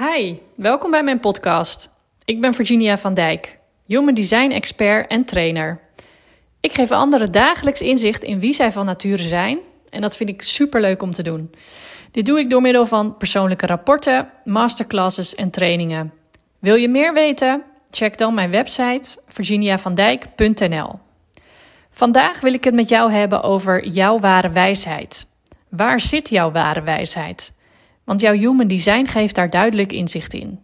Hi, welkom bij mijn podcast. Ik ben Virginia van Dijk, Human Design expert en trainer. Ik geef anderen dagelijks inzicht in wie zij van nature zijn en dat vind ik superleuk om te doen. Dit doe ik door middel van persoonlijke rapporten, masterclasses en trainingen. Wil je meer weten? Check dan mijn website virginiavandijk.nl. Vandaag wil ik het met jou hebben over jouw ware wijsheid. Waar zit jouw ware wijsheid? Want jouw human design geeft daar duidelijk inzicht in.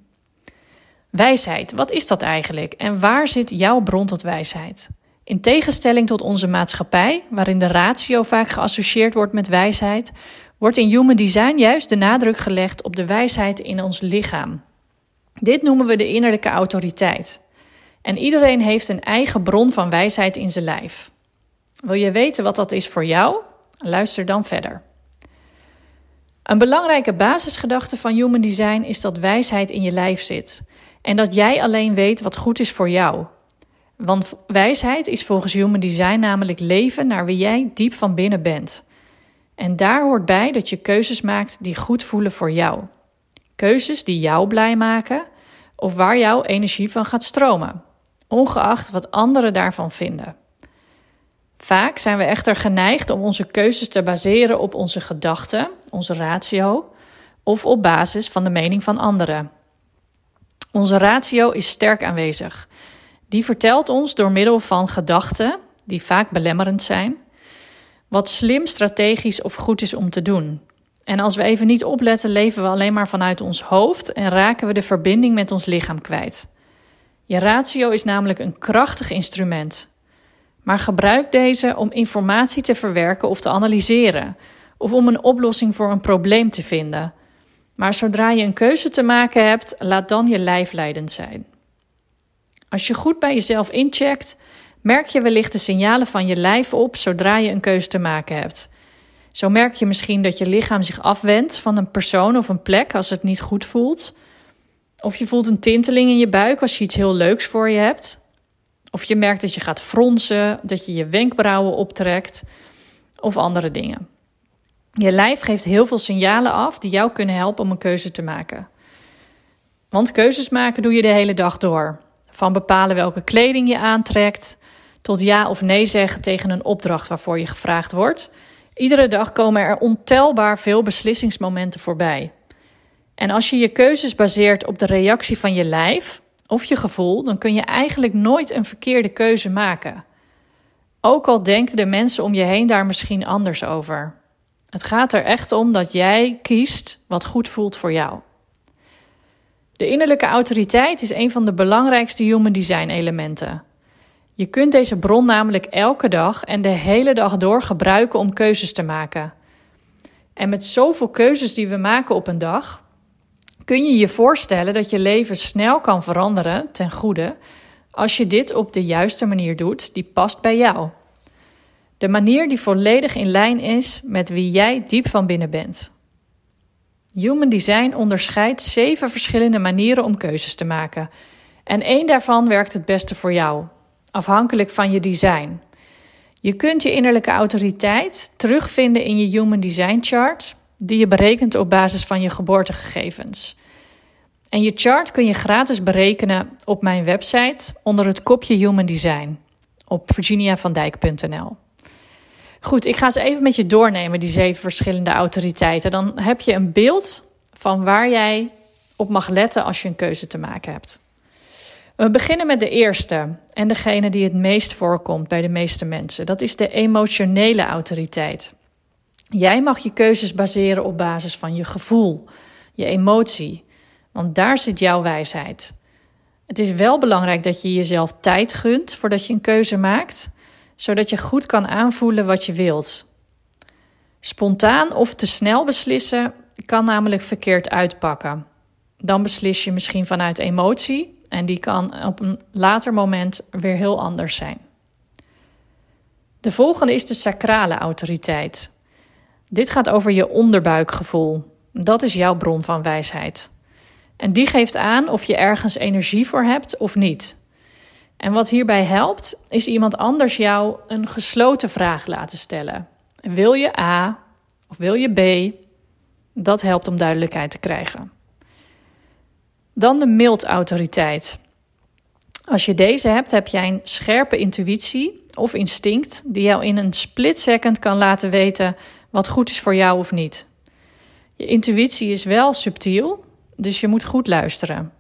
Wijsheid, wat is dat eigenlijk en waar zit jouw bron tot wijsheid? In tegenstelling tot onze maatschappij, waarin de ratio vaak geassocieerd wordt met wijsheid, wordt in human design juist de nadruk gelegd op de wijsheid in ons lichaam. Dit noemen we de innerlijke autoriteit. En iedereen heeft een eigen bron van wijsheid in zijn lijf. Wil je weten wat dat is voor jou? Luister dan verder. Een belangrijke basisgedachte van Human Design is dat wijsheid in je lijf zit en dat jij alleen weet wat goed is voor jou. Want wijsheid is volgens Human Design namelijk leven naar wie jij diep van binnen bent. En daar hoort bij dat je keuzes maakt die goed voelen voor jou. Keuzes die jou blij maken of waar jouw energie van gaat stromen, ongeacht wat anderen daarvan vinden. Vaak zijn we echter geneigd om onze keuzes te baseren op onze gedachten, onze ratio, of op basis van de mening van anderen. Onze ratio is sterk aanwezig. Die vertelt ons door middel van gedachten, die vaak belemmerend zijn, wat slim, strategisch of goed is om te doen. En als we even niet opletten, leven we alleen maar vanuit ons hoofd en raken we de verbinding met ons lichaam kwijt. Je ratio is namelijk een krachtig instrument. Maar gebruik deze om informatie te verwerken of te analyseren, of om een oplossing voor een probleem te vinden. Maar zodra je een keuze te maken hebt, laat dan je lijf leidend zijn. Als je goed bij jezelf incheckt, merk je wellicht de signalen van je lijf op zodra je een keuze te maken hebt. Zo merk je misschien dat je lichaam zich afwendt van een persoon of een plek als het niet goed voelt. Of je voelt een tinteling in je buik als je iets heel leuks voor je hebt. Of je merkt dat je gaat fronsen, dat je je wenkbrauwen optrekt of andere dingen. Je lijf geeft heel veel signalen af die jou kunnen helpen om een keuze te maken. Want keuzes maken doe je de hele dag door. Van bepalen welke kleding je aantrekt, tot ja of nee zeggen tegen een opdracht waarvoor je gevraagd wordt. Iedere dag komen er ontelbaar veel beslissingsmomenten voorbij. En als je je keuzes baseert op de reactie van je lijf of je gevoel, dan kun je eigenlijk nooit een verkeerde keuze maken. Ook al denken de mensen om je heen daar misschien anders over. Het gaat er echt om dat jij kiest wat goed voelt voor jou. De innerlijke autoriteit is een van de belangrijkste human design elementen. Je kunt deze bron namelijk elke dag en de hele dag door gebruiken om keuzes te maken. En met zoveel keuzes die we maken op een dag, kun je je voorstellen dat je leven snel kan veranderen ten goede als je dit op de juiste manier doet die past bij jou. De manier die volledig in lijn is met wie jij diep van binnen bent. Human Design onderscheidt zeven verschillende manieren om keuzes te maken. En één daarvan werkt het beste voor jou, afhankelijk van je design. Je kunt je innerlijke autoriteit terugvinden in je Human Design chart, die je berekent op basis van je geboortegegevens. En je chart kun je gratis berekenen op mijn website onder het kopje Human Design op virginiavandijk.nl. Goed, ik ga ze even met je doornemen, die zeven verschillende autoriteiten. Dan heb je een beeld van waar jij op mag letten als je een keuze te maken hebt. We beginnen met de eerste en degene die het meest voorkomt bij de meeste mensen. Dat is de emotionele autoriteit. Jij mag je keuzes baseren op basis van je gevoel, je emotie, want daar zit jouw wijsheid. Het is wel belangrijk dat je jezelf tijd gunt voordat je een keuze maakt zodat je goed kan aanvoelen wat je wilt. Spontaan of te snel beslissen kan namelijk verkeerd uitpakken. Dan beslis je misschien vanuit emotie en die kan op een later moment weer heel anders zijn. De volgende is de sacrale autoriteit. Dit gaat over je onderbuikgevoel. Dat is jouw bron van wijsheid. En die geeft aan of je ergens energie voor hebt of niet. En wat hierbij helpt, is iemand anders jou een gesloten vraag laten stellen. Wil je A of wil je B? Dat helpt om duidelijkheid te krijgen. Dan de mildautoriteit. Als je deze hebt, heb jij een scherpe intuïtie of instinct die jou in een split second kan laten weten wat goed is voor jou of niet. Je intuïtie is wel subtiel, dus je moet goed luisteren.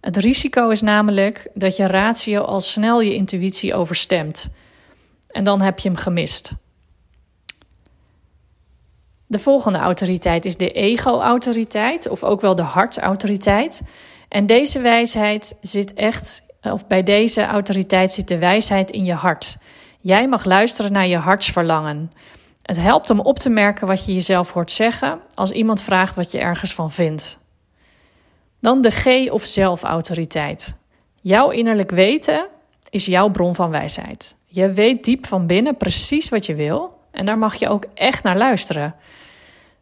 Het risico is namelijk dat je ratio al snel je intuïtie overstemt. En dan heb je hem gemist. De volgende autoriteit is de ego-autoriteit, of ook wel de hartautoriteit. En deze wijsheid zit echt, of bij deze autoriteit zit de wijsheid in je hart. Jij mag luisteren naar je hartsverlangen. Het helpt om op te merken wat je jezelf hoort zeggen als iemand vraagt wat je ergens van vindt. Dan de G of zelfautoriteit. Jouw innerlijk weten is jouw bron van wijsheid. Je weet diep van binnen precies wat je wil en daar mag je ook echt naar luisteren.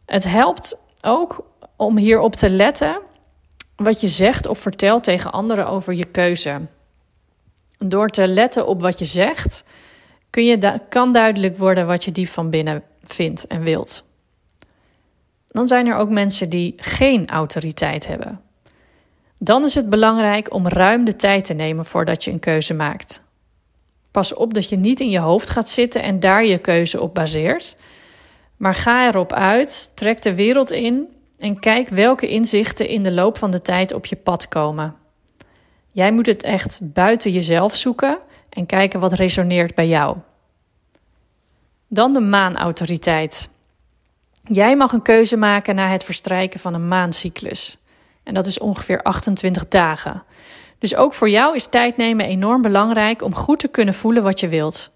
Het helpt ook om hierop te letten wat je zegt of vertelt tegen anderen over je keuze. Door te letten op wat je zegt, kun je kan duidelijk worden wat je diep van binnen vindt en wilt. Dan zijn er ook mensen die geen autoriteit hebben. Dan is het belangrijk om ruim de tijd te nemen voordat je een keuze maakt. Pas op dat je niet in je hoofd gaat zitten en daar je keuze op baseert. Maar ga erop uit, trek de wereld in en kijk welke inzichten in de loop van de tijd op je pad komen. Jij moet het echt buiten jezelf zoeken en kijken wat resoneert bij jou. Dan de maanautoriteit. Jij mag een keuze maken na het verstrijken van een maancyclus. En dat is ongeveer 28 dagen. Dus ook voor jou is tijd nemen enorm belangrijk om goed te kunnen voelen wat je wilt.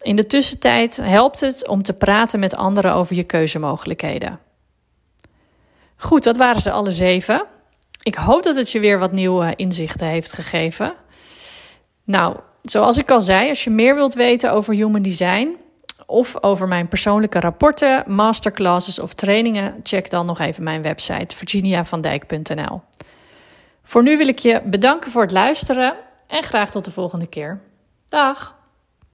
In de tussentijd helpt het om te praten met anderen over je keuzemogelijkheden. Goed, dat waren ze alle zeven. Ik hoop dat het je weer wat nieuwe inzichten heeft gegeven. Nou, zoals ik al zei, als je meer wilt weten over human design of over mijn persoonlijke rapporten, masterclasses of trainingen, check dan nog even mijn website virginiavandijk.nl. Voor nu wil ik je bedanken voor het luisteren en graag tot de volgende keer. Dag!